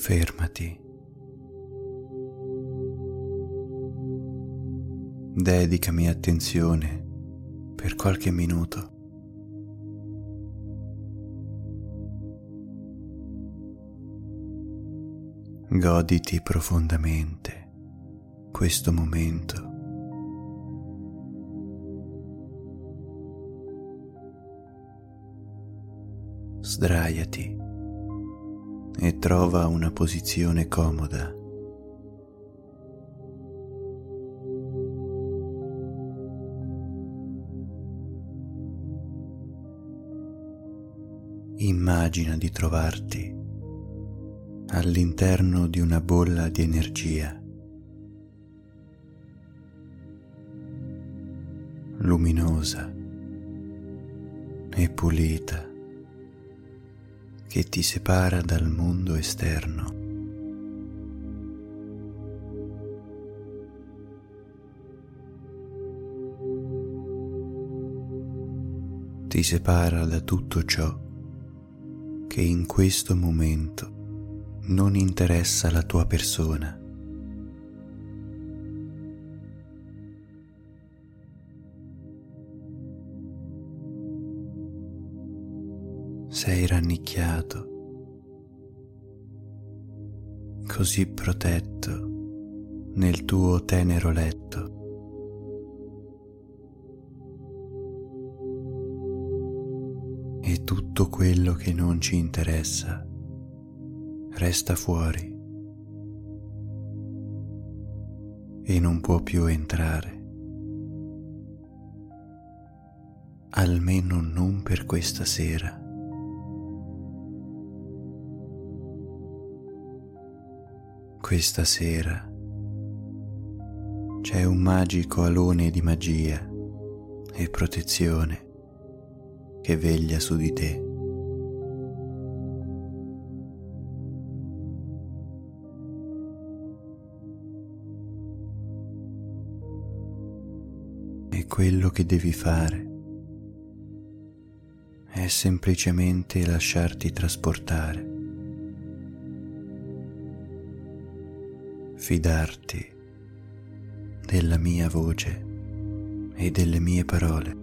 Fermati. Dedicami attenzione per qualche minuto. Goditi profondamente questo momento. Sdraiati trova una posizione comoda. Immagina di trovarti all'interno di una bolla di energia. luminosa e pulita che ti separa dal mondo esterno. Ti separa da tutto ciò che in questo momento non interessa la tua persona. Sei rannicchiato, così protetto nel tuo tenero letto. E tutto quello che non ci interessa resta fuori e non può più entrare, almeno non per questa sera. Questa sera c'è un magico alone di magia e protezione che veglia su di te. quello che devi fare è semplicemente lasciarti trasportare, fidarti della mia voce e delle mie parole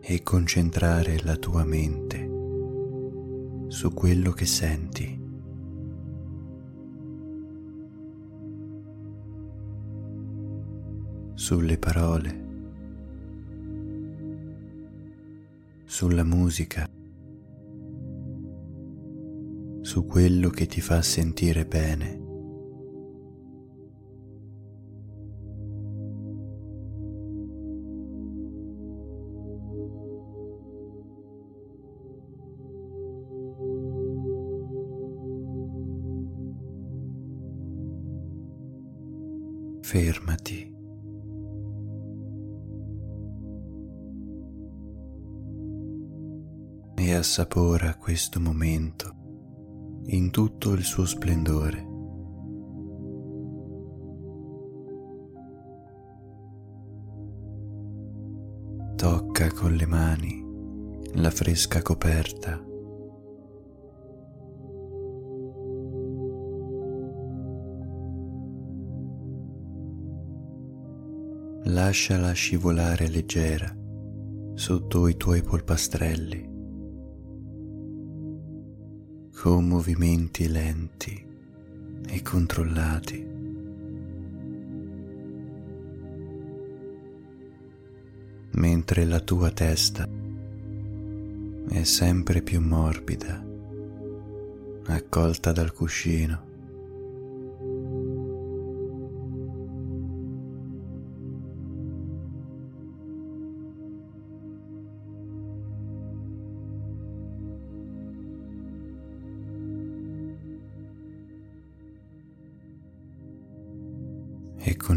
e concentrare la tua mente su quello che senti. sulle parole, sulla musica, su quello che ti fa sentire bene. Fermati. e assapora questo momento in tutto il suo splendore. Tocca con le mani la fresca coperta. Lasciala scivolare leggera sotto i tuoi polpastrelli con movimenti lenti e controllati. Mentre la tua testa è sempre più morbida, accolta dal cuscino.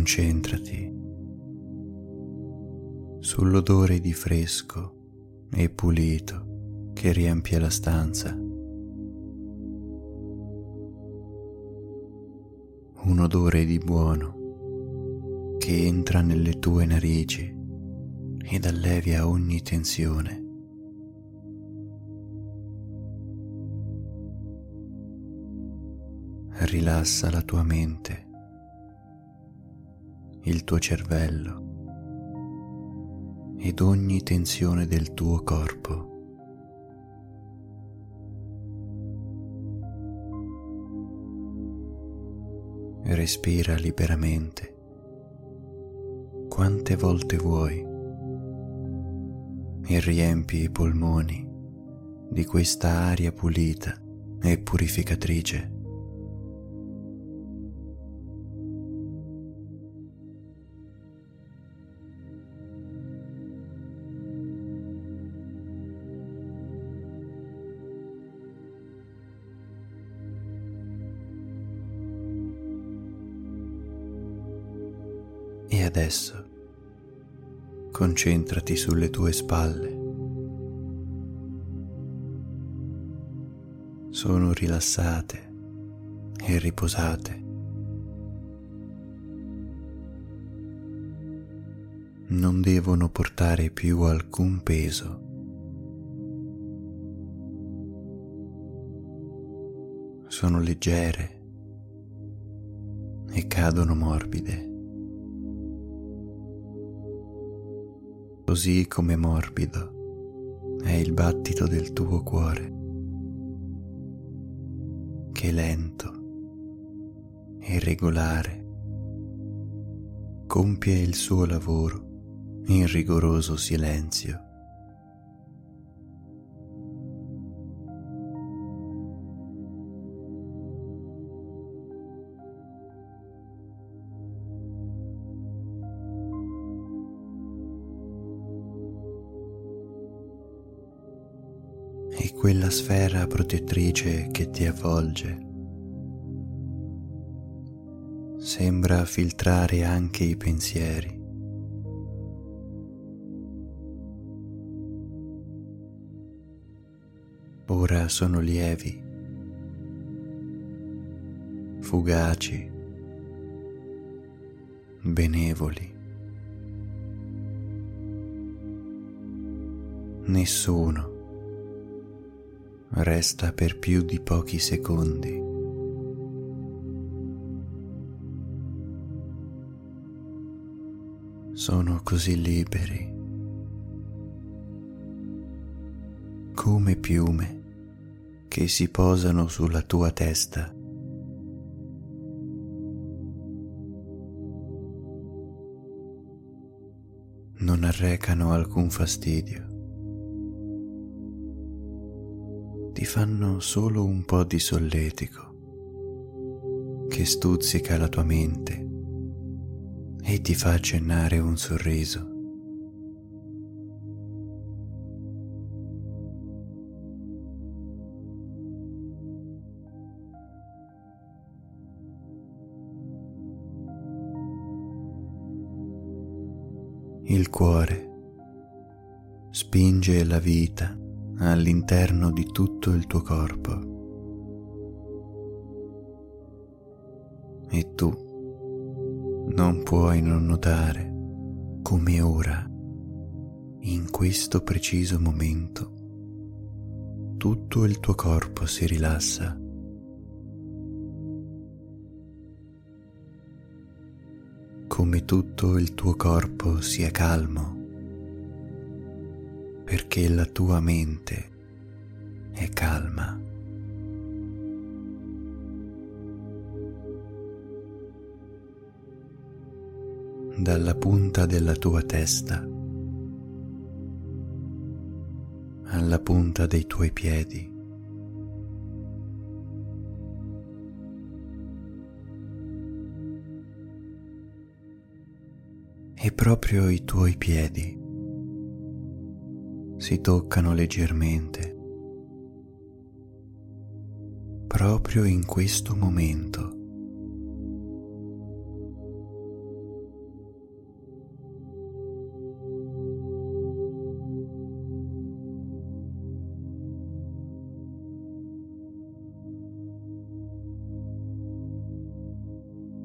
Concentrati sull'odore di fresco e pulito che riempie la stanza. Un odore di buono che entra nelle tue narici ed allevia ogni tensione. rilassa la tua mente, il tuo cervello ed ogni tensione del tuo corpo. Respira liberamente quante volte vuoi e riempi i polmoni di questa aria pulita e purificatrice. Adesso concentrati sulle tue spalle. Sono rilassate e riposate. Non devono portare più alcun peso. Sono leggere e cadono morbide. Così come morbido. È il battito del tuo cuore, che lento e regolare compie il suo lavoro in rigoroso silenzio. Quella sfera protettrice che ti avvolge. Sembra filtrare anche i pensieri. Ora sono lievi, fugaci, benevoli. Nessuno resta per più di pochi secondi. Sono così liberi, come piume che si posano sulla tua testa. Non arrecano alcun fastidio. Fanno solo un po' di solletico che stuzzica la tua mente e ti fa accennare un sorriso. Il cuore spinge la vita all'interno di tutto il tuo corpo. E tu non puoi non notare come ora, in questo preciso momento, tutto il tuo corpo si rilassa. Come tutto il tuo corpo sia calmo perché la tua mente è calma. Dalla punta della tua testa alla punta dei tuoi piedi. E proprio i tuoi piedi si toccano leggermente proprio in questo momento.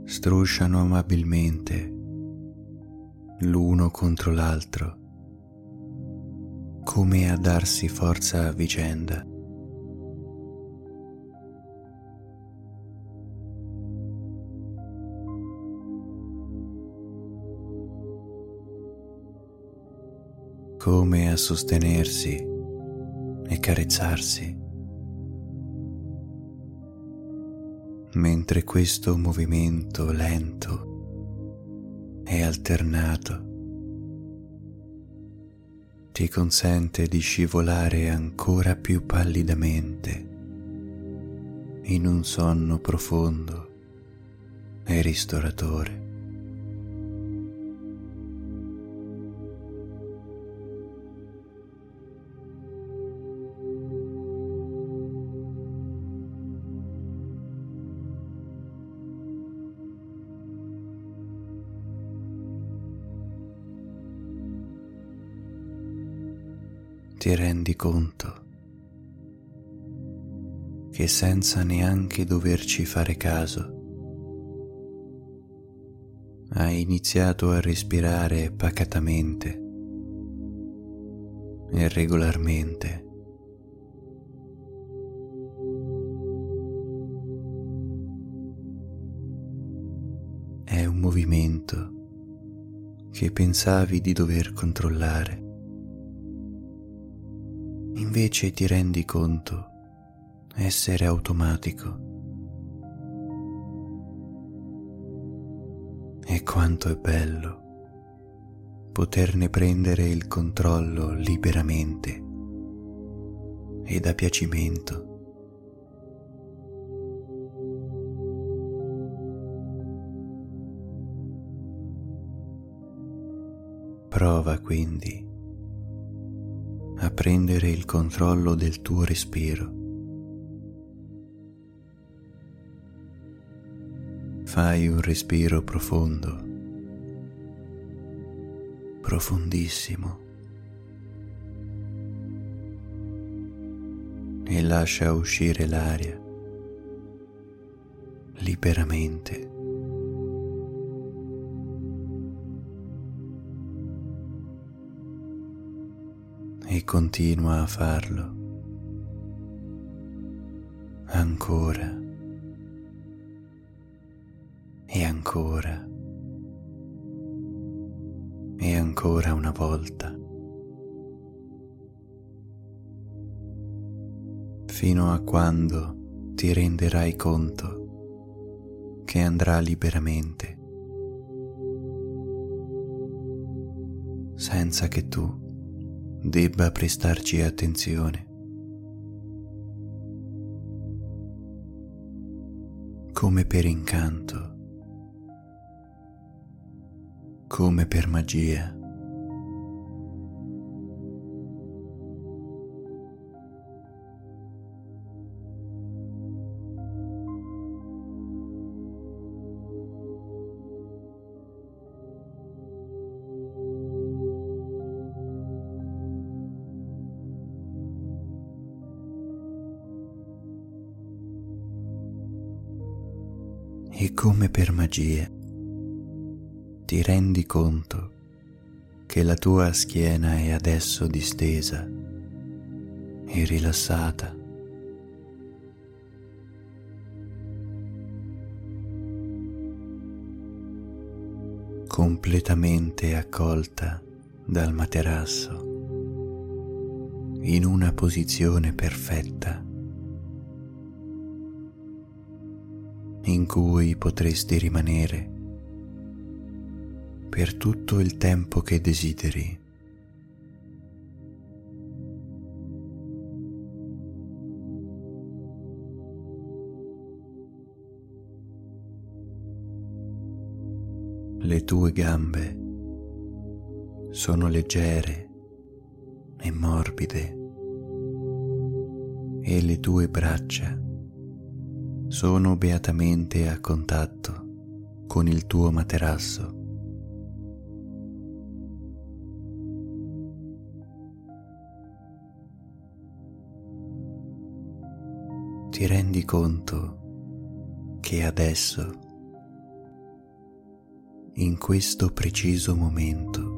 strusciano amabilmente l'uno contro l'altro come a darsi forza a vicenda. come a sostenersi e carezzarsi. Mentre questo movimento lento è alternato ti consente di scivolare ancora più pallidamente in un sonno profondo e ristoratore. Ti rendi conto che senza neanche doverci fare caso hai iniziato a respirare pacatamente e regolarmente. È un movimento che pensavi di dover controllare invece ti rendi conto essere automatico. E quanto è bello poterne prendere il controllo liberamente ed a piacimento. Prova quindi a prendere il controllo del tuo respiro. Fai un respiro profondo, profondissimo, e lascia uscire l'aria liberamente. Continua a farlo. Ancora. E ancora. E ancora una volta. Fino a quando ti renderai conto che andrà liberamente. Senza che tu debba prestarci attenzione. Come per incanto, come per magia. Come per magia ti rendi conto che la tua schiena è adesso distesa e rilassata. completamente accolta dal materasso in una posizione perfetta. In cui potresti rimanere per tutto il tempo che desideri. Le tue gambe sono leggere e morbide e le tue braccia sono beatamente a contatto con il tuo materasso. Ti rendi conto che adesso, in questo preciso momento,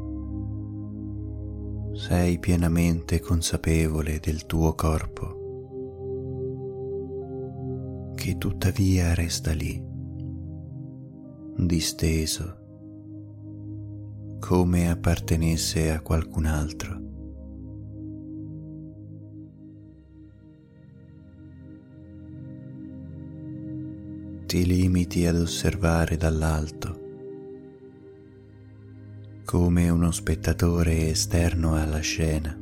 sei pienamente consapevole del tuo corpo che tuttavia resta lì, disteso, come appartenesse a qualcun altro. Ti limiti ad osservare dall'alto, come uno spettatore esterno alla scena.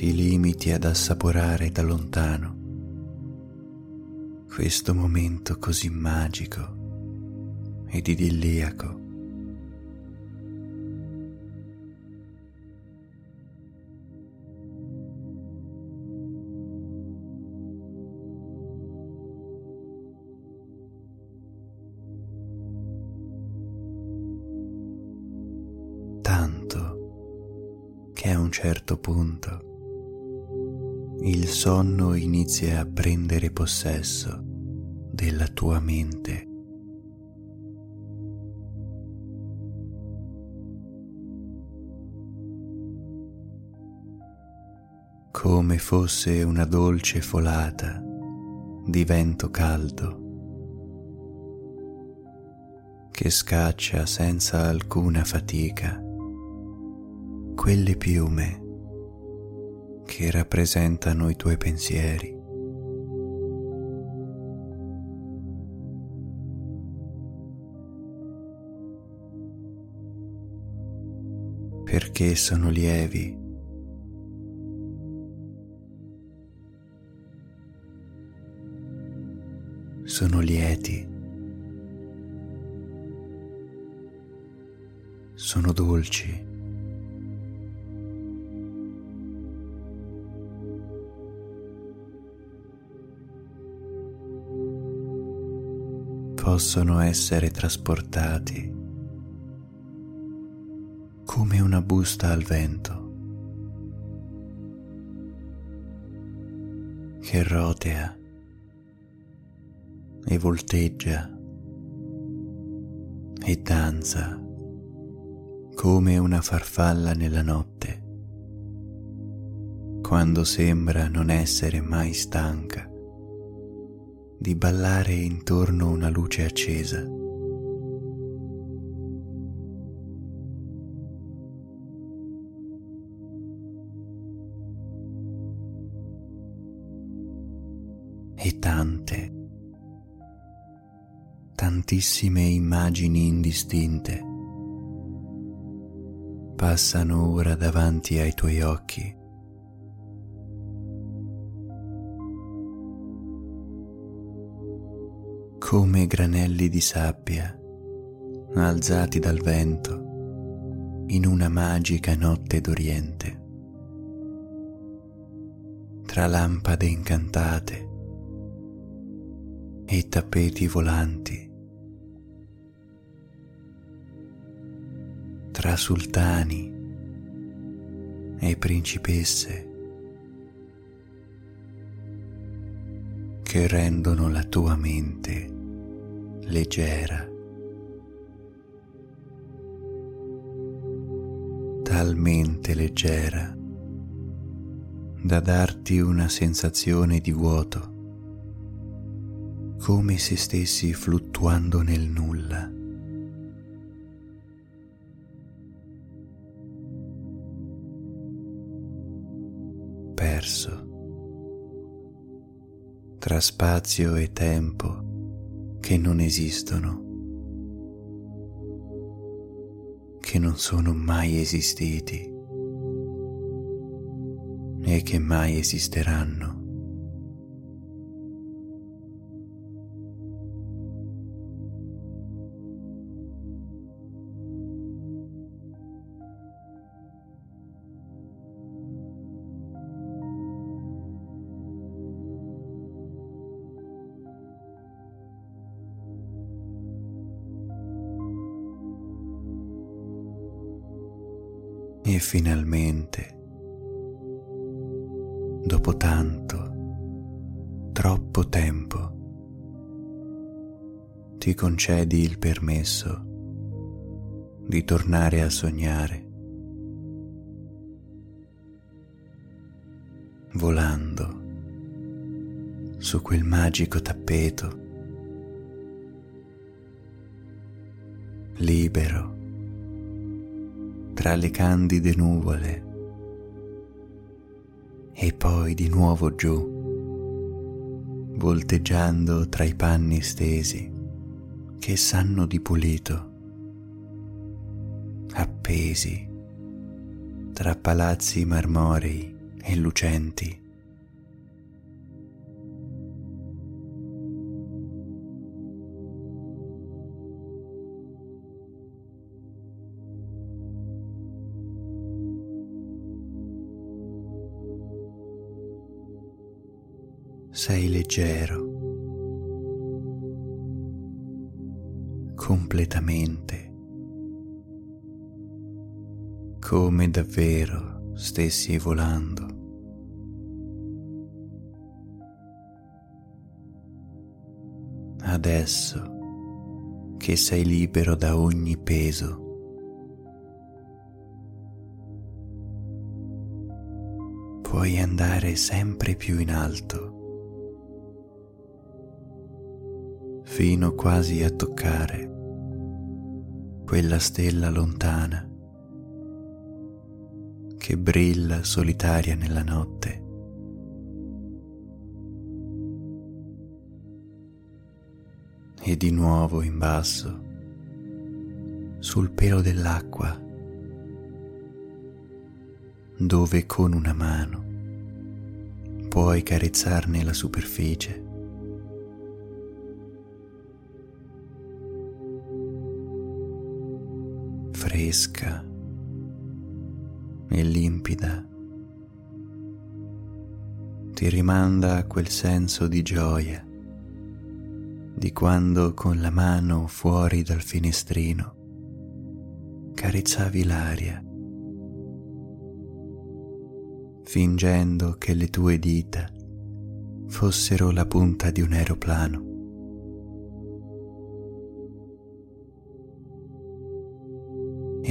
Ti limiti ad assaporare da lontano questo momento così magico ed idilliaco. Tanto che a un certo punto il sonno inizia a prendere possesso della tua mente. come fosse una dolce folata di vento caldo che scaccia senza alcuna fatica quelle piume che rappresentano i tuoi pensieri. Perché sono lievi. Sono lieti. Sono dolci. Possono essere trasportati come una busta al vento che rotea e volteggia e danza come una farfalla nella notte quando sembra non essere mai stanca di ballare intorno una luce accesa. E tante, tantissime immagini indistinte passano ora davanti ai tuoi occhi. Come granelli di sabbia alzati dal vento in una magica notte d'Oriente. Tra lampade incantate e tappeti volanti, tra sultani e principesse che rendono la tua mente leggera, talmente leggera da darti una sensazione di vuoto, come se stessi fluttuando nel nulla. Perso tra spazio e tempo che non esistono, che non sono mai esistiti e che mai esisteranno. Finalmente, dopo tanto, troppo tempo, ti concedi il permesso di tornare a sognare, volando su quel magico tappeto, libero tra le candide nuvole e poi di nuovo giù, volteggiando tra i panni stesi che sanno di pulito, appesi tra palazzi marmorei e lucenti. Sei leggero, completamente, come davvero stessi volando. Adesso che sei libero da ogni peso, puoi andare sempre più in alto fino quasi a toccare quella stella lontana che brilla solitaria nella notte. E di nuovo in basso, sul pelo dell'acqua, dove con una mano puoi carezzarne la superficie fresca e limpida ti rimanda a quel senso di gioia di quando con la mano fuori dal finestrino carezzavi l'aria, fingendo che le tue dita fossero la punta di un aeroplano.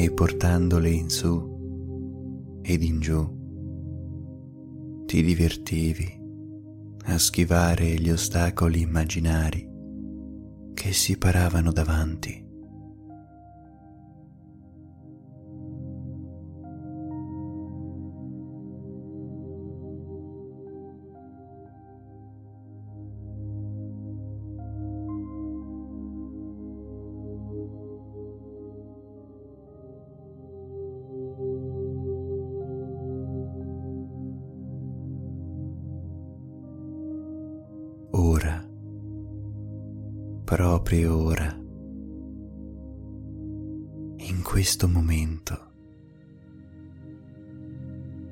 E portandole in su ed in giù ti divertivi a schivare gli ostacoli immaginari che si paravano davanti. Proprio ora, in questo momento,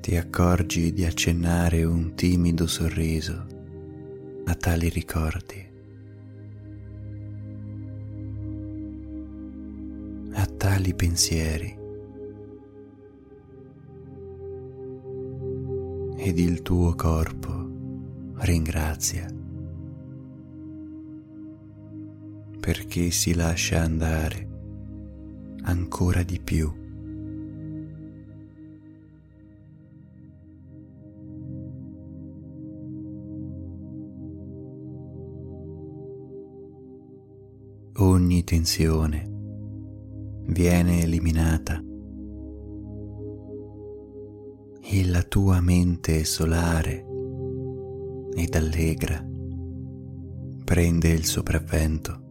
ti accorgi di accennare un timido sorriso a tali ricordi, a tali pensieri. ed il tuo corpo ringrazia. Perché si lascia andare ancora di più. Ogni tensione viene eliminata e la tua mente solare ed allegra prende il sopravvento.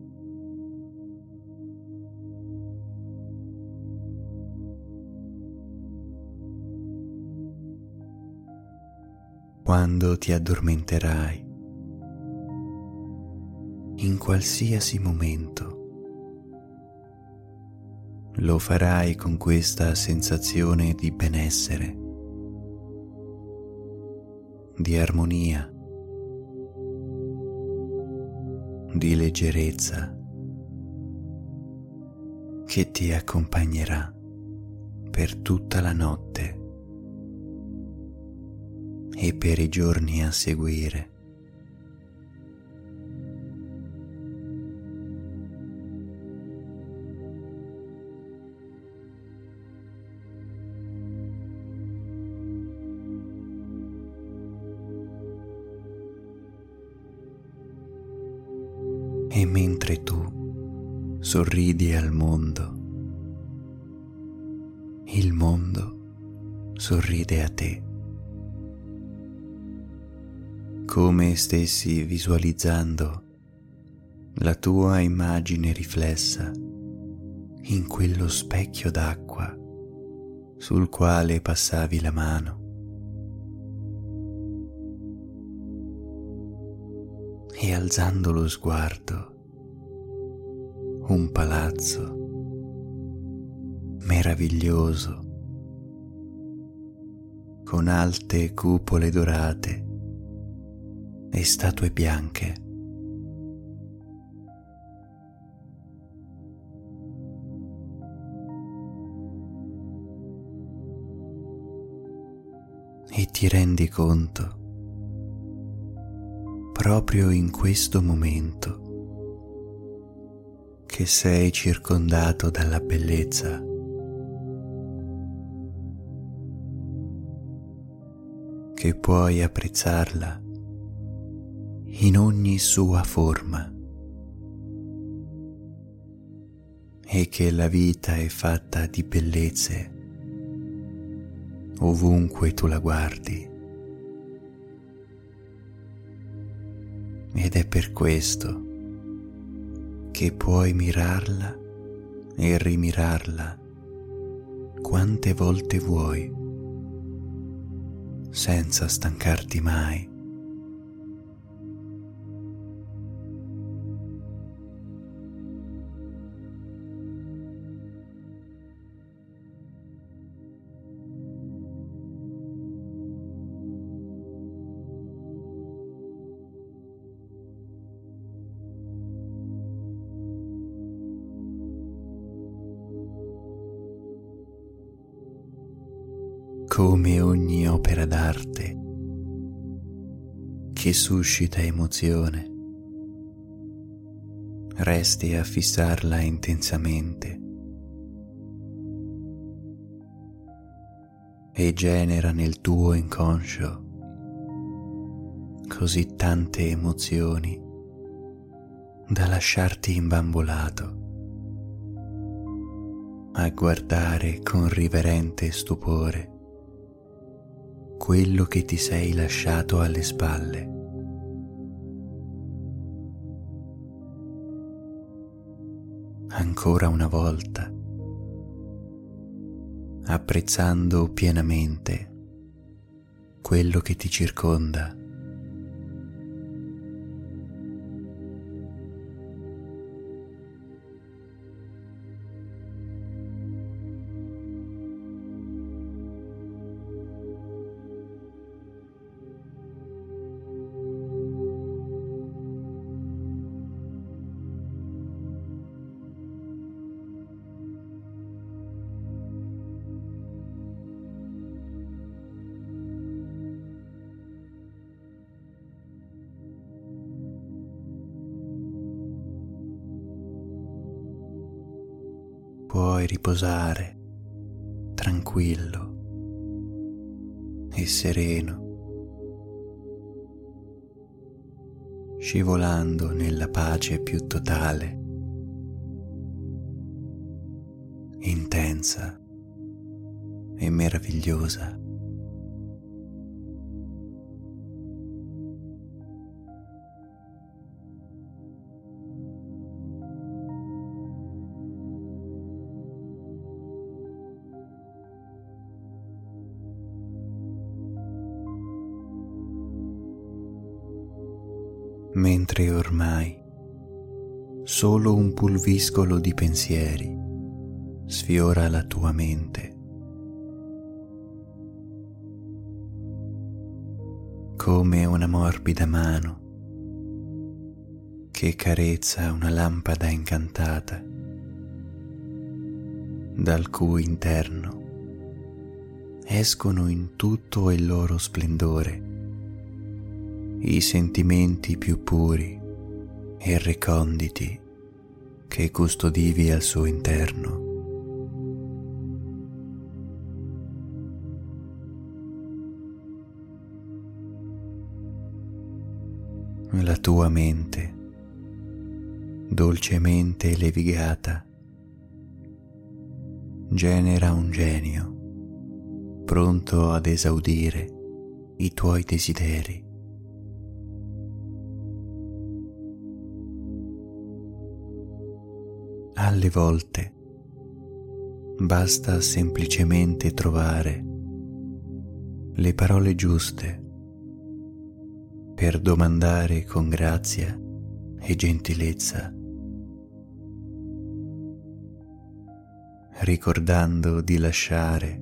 Quando ti addormenterai, in qualsiasi momento. Lo farai con questa sensazione di benessere, di armonia, di leggerezza che ti accompagnerà per tutta la notte e per i giorni a seguire. E mentre tu sorridi al mondo, il mondo sorride a te. Come stessi visualizzando la tua immagine riflessa in quello specchio d'acqua sul quale passavi la mano. E alzando lo sguardo, un palazzo meraviglioso con alte cupole dorate e statue bianche. E ti rendi conto, proprio in questo momento, che sei circondato dalla bellezza che puoi apprezzarla in ogni sua forma e che la vita è fatta di bellezze ovunque tu la guardi. Ed è per questo che puoi mirarla e rimirarla quante volte vuoi, senza stancarti mai. Come ogni opera d'arte che suscita emozione, resti a fissarla intensamente e genera nel tuo inconscio così tante emozioni da lasciarti imbambolato a guardare con riverente stupore quello che ti sei lasciato alle spalle. Ancora una volta, apprezzando pienamente quello che ti circonda. Puoi riposare tranquillo e sereno, scivolando nella pace più totale, intensa e meravigliosa. Mentre ormai solo un pulviscolo di pensieri sfiora la tua mente. Come una morbida mano che carezza una lampada incantata, dal cui interno escono in tutto il loro splendore i sentimenti più puri e reconditi che custodivi al suo interno. La tua mente, dolcemente levigata, genera un genio pronto ad esaudire i tuoi desideri. Alle volte. Basta semplicemente trovare le parole giuste per domandare con grazia e gentilezza, ricordando di lasciare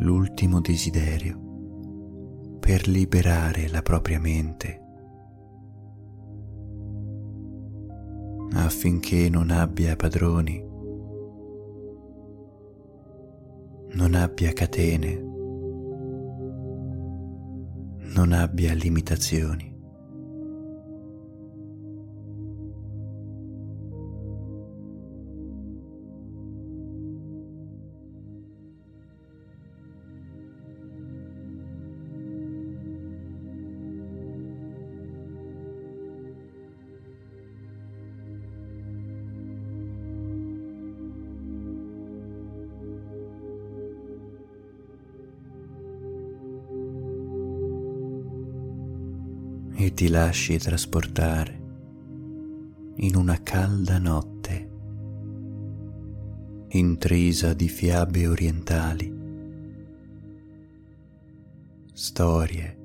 l'ultimo desiderio per liberare la propria mente affinché non abbia padroni, non abbia catene, non abbia limitazioni. Ti lasci trasportare in una calda notte intrisa di fiabe orientali, storie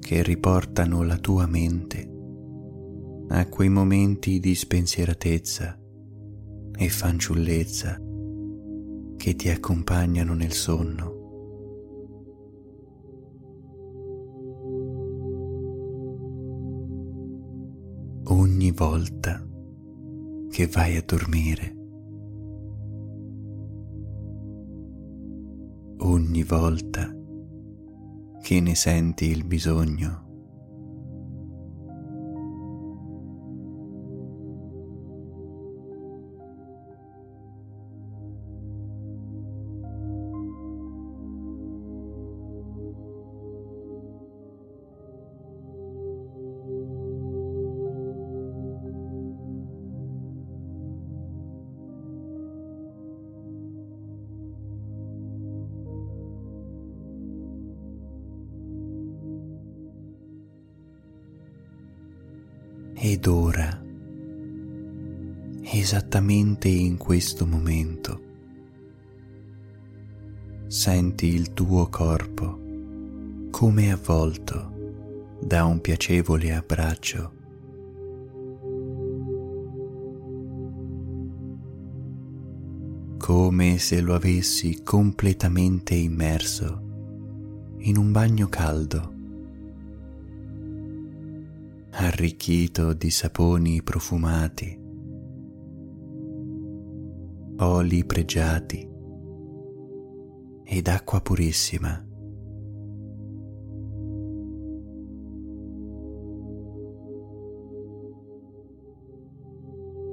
che riportano la tua mente a quei momenti di spensieratezza e fanciullezza che ti accompagnano nel sonno. Ogni volta che vai a dormire, ogni volta che ne senti il bisogno. Esattamente in questo momento, senti il tuo corpo come avvolto da un piacevole abbraccio. come se lo avessi completamente immerso in un bagno caldo arricchito di saponi profumati, oli pregiati ed acqua purissima.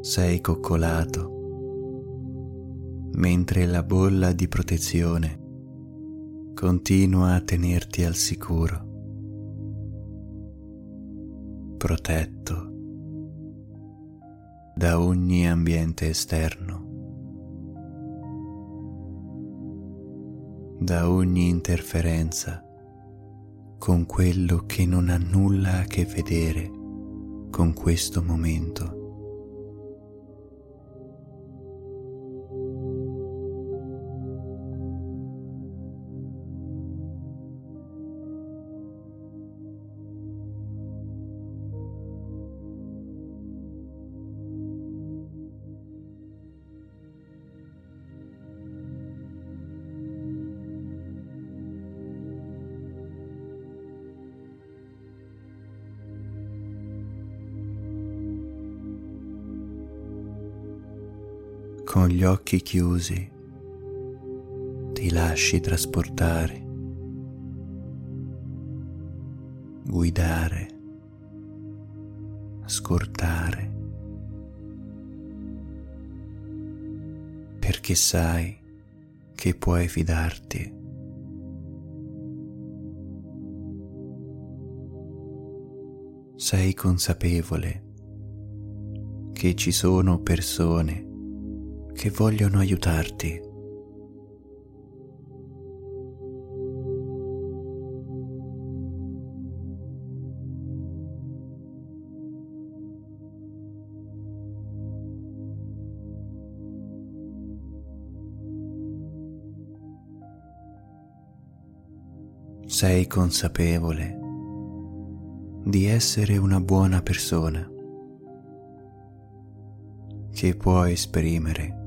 Sei coccolato mentre la bolla di protezione continua a tenerti al sicuro protetto da ogni ambiente esterno, da ogni interferenza con quello che non ha nulla a che vedere con questo momento. Con gli occhi chiusi ti lasci trasportare, guidare, ascoltare, perché sai che puoi fidarti. Sei consapevole che ci sono persone che vogliono aiutarti. sei consapevole di essere una buona persona che può esprimere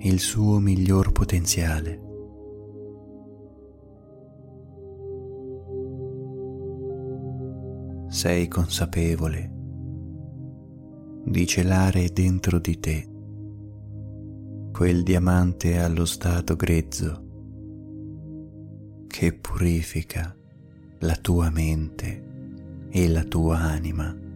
il suo miglior potenziale. Sei consapevole di celare dentro di te quel diamante allo stato grezzo che purifica la tua mente e la tua anima.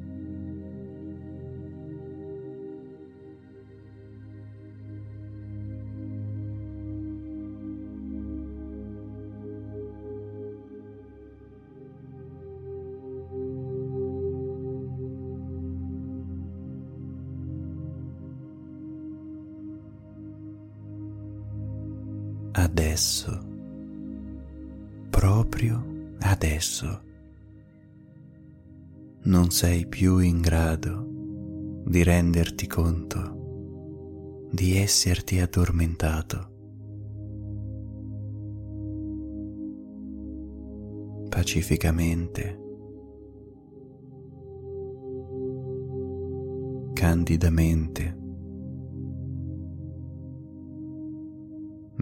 Adesso, proprio adesso, non sei più in grado di renderti conto di esserti addormentato. Pacificamente, candidamente,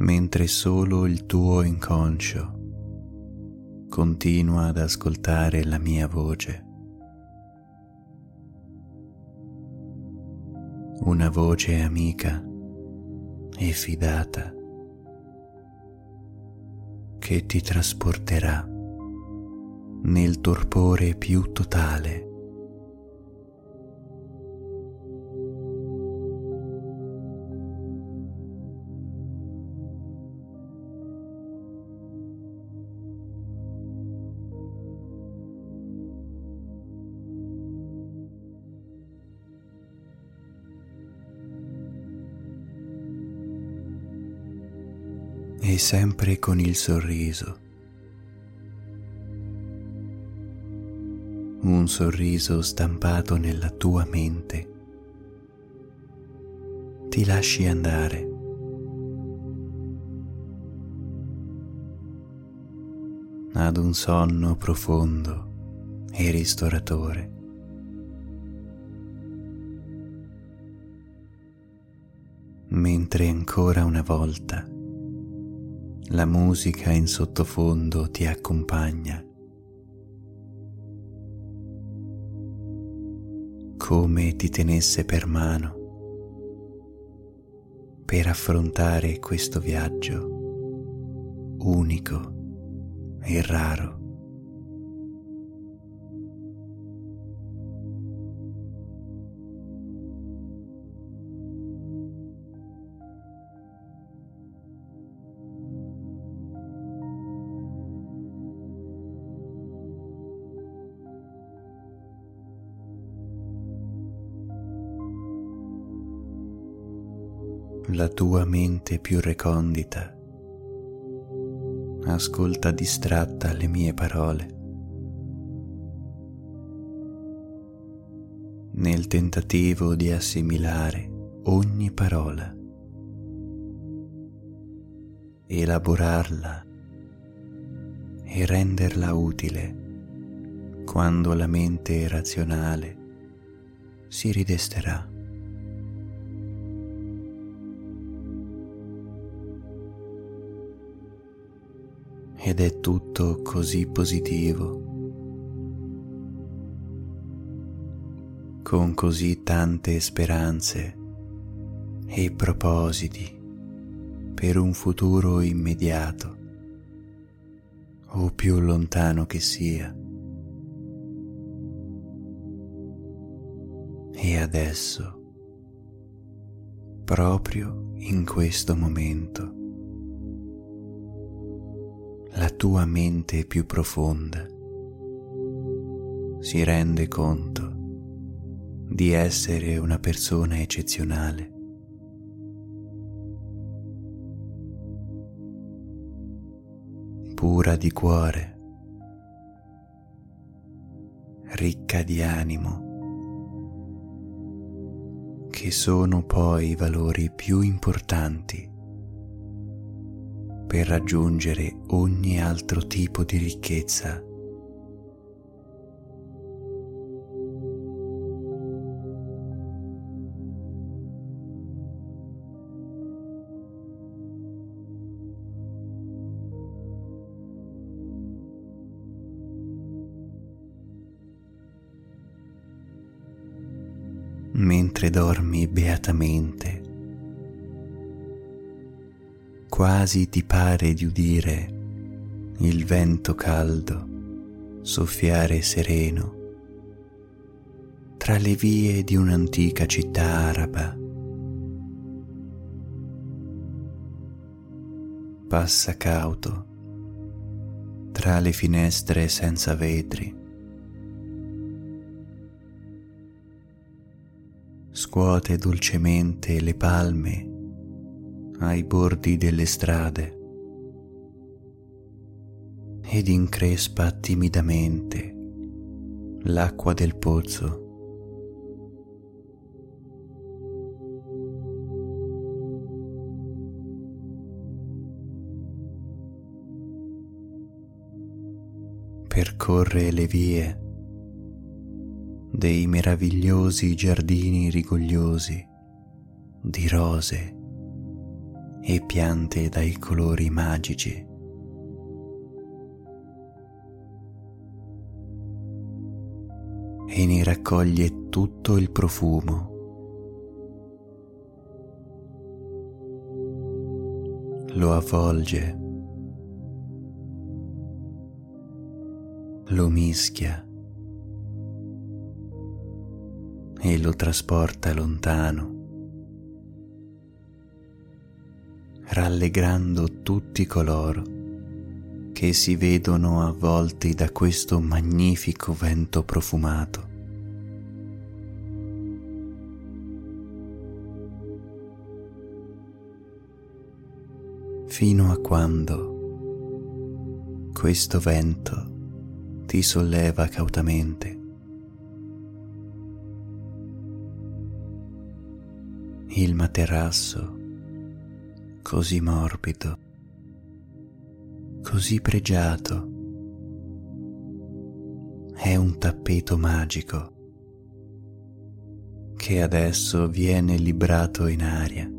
mentre solo il tuo inconscio continua ad ascoltare la mia voce. una voce amica e fidata che ti trasporterà nel torpore più totale e sempre con il sorriso. Un sorriso stampato nella tua mente. Ti lasci andare. ad un sonno profondo e ristoratore. Mentre ancora una volta la musica in sottofondo ti accompagna. Come ti tenesse per mano per affrontare questo viaggio unico e raro. Tua mente più recondita. Ascolta distratta le mie parole. Nel tentativo di assimilare ogni parola, elaborarla e renderla utile quando la mente razionale si ridesterà. Ed è tutto così positivo, con così tante speranze e propositi per un futuro immediato o più lontano che sia. E adesso, proprio in questo momento, tua mente più profonda. Si rende conto di essere una persona eccezionale. pura di cuore, ricca di animo, che sono poi i valori più importanti per raggiungere ogni altro tipo di ricchezza. mentre dormi beatamente. Quasi ti pare di udire il vento caldo soffiare sereno tra le vie di un'antica città araba. Passa cauto tra le finestre senza vetri scuote dolcemente le palme ai bordi delle strade ed increspa timidamente l'acqua del pozzo. Percorre le vie dei meravigliosi giardini rigogliosi di rose e piante dai colori magici. E ne raccoglie tutto il profumo. Lo avvolge, lo mischia e lo trasporta lontano, rallegrando tutti coloro che si vedono avvolti da questo magnifico vento profumato. Fino a quando questo vento ti solleva cautamente il materasso così morbido, così pregiato, è un tappeto magico che adesso viene librato in aria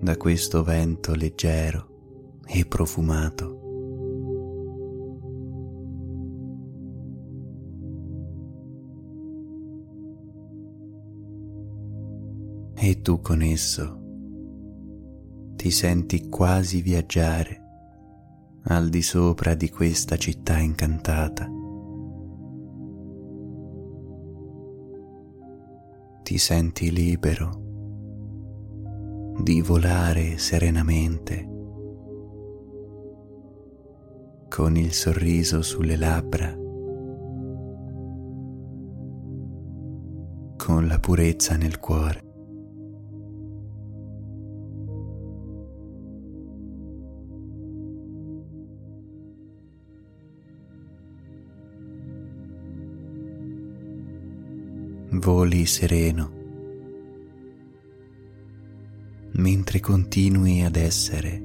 da questo vento leggero e profumato. e tu con esso ti senti quasi viaggiare al di sopra di questa città incantata. Ti senti libero di volare serenamente con il sorriso sulle labbra, con la purezza nel cuore. Voli sereno, mentre continui ad essere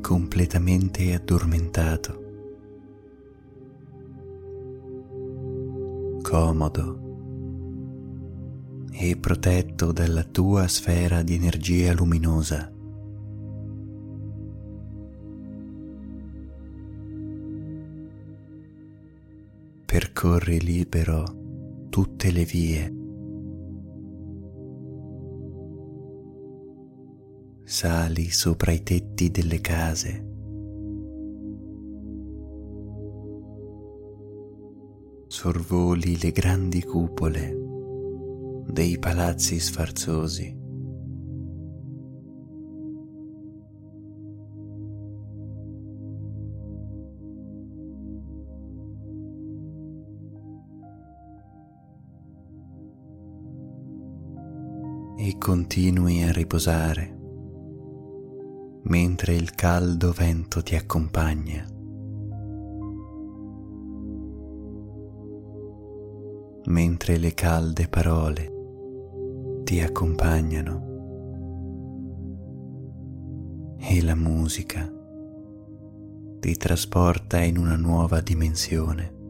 completamente addormentato, comodo. E protetto dalla tua sfera di energia luminosa. Percorri libero tutte le vie. Sali sopra i tetti delle case. Sorvoli le grandi cupole dei palazzi sfarzosi. E continui a riposare mentre il caldo vento ti accompagna. mentre le calde parole ti accompagnano e la musica ti trasporta in una nuova dimensione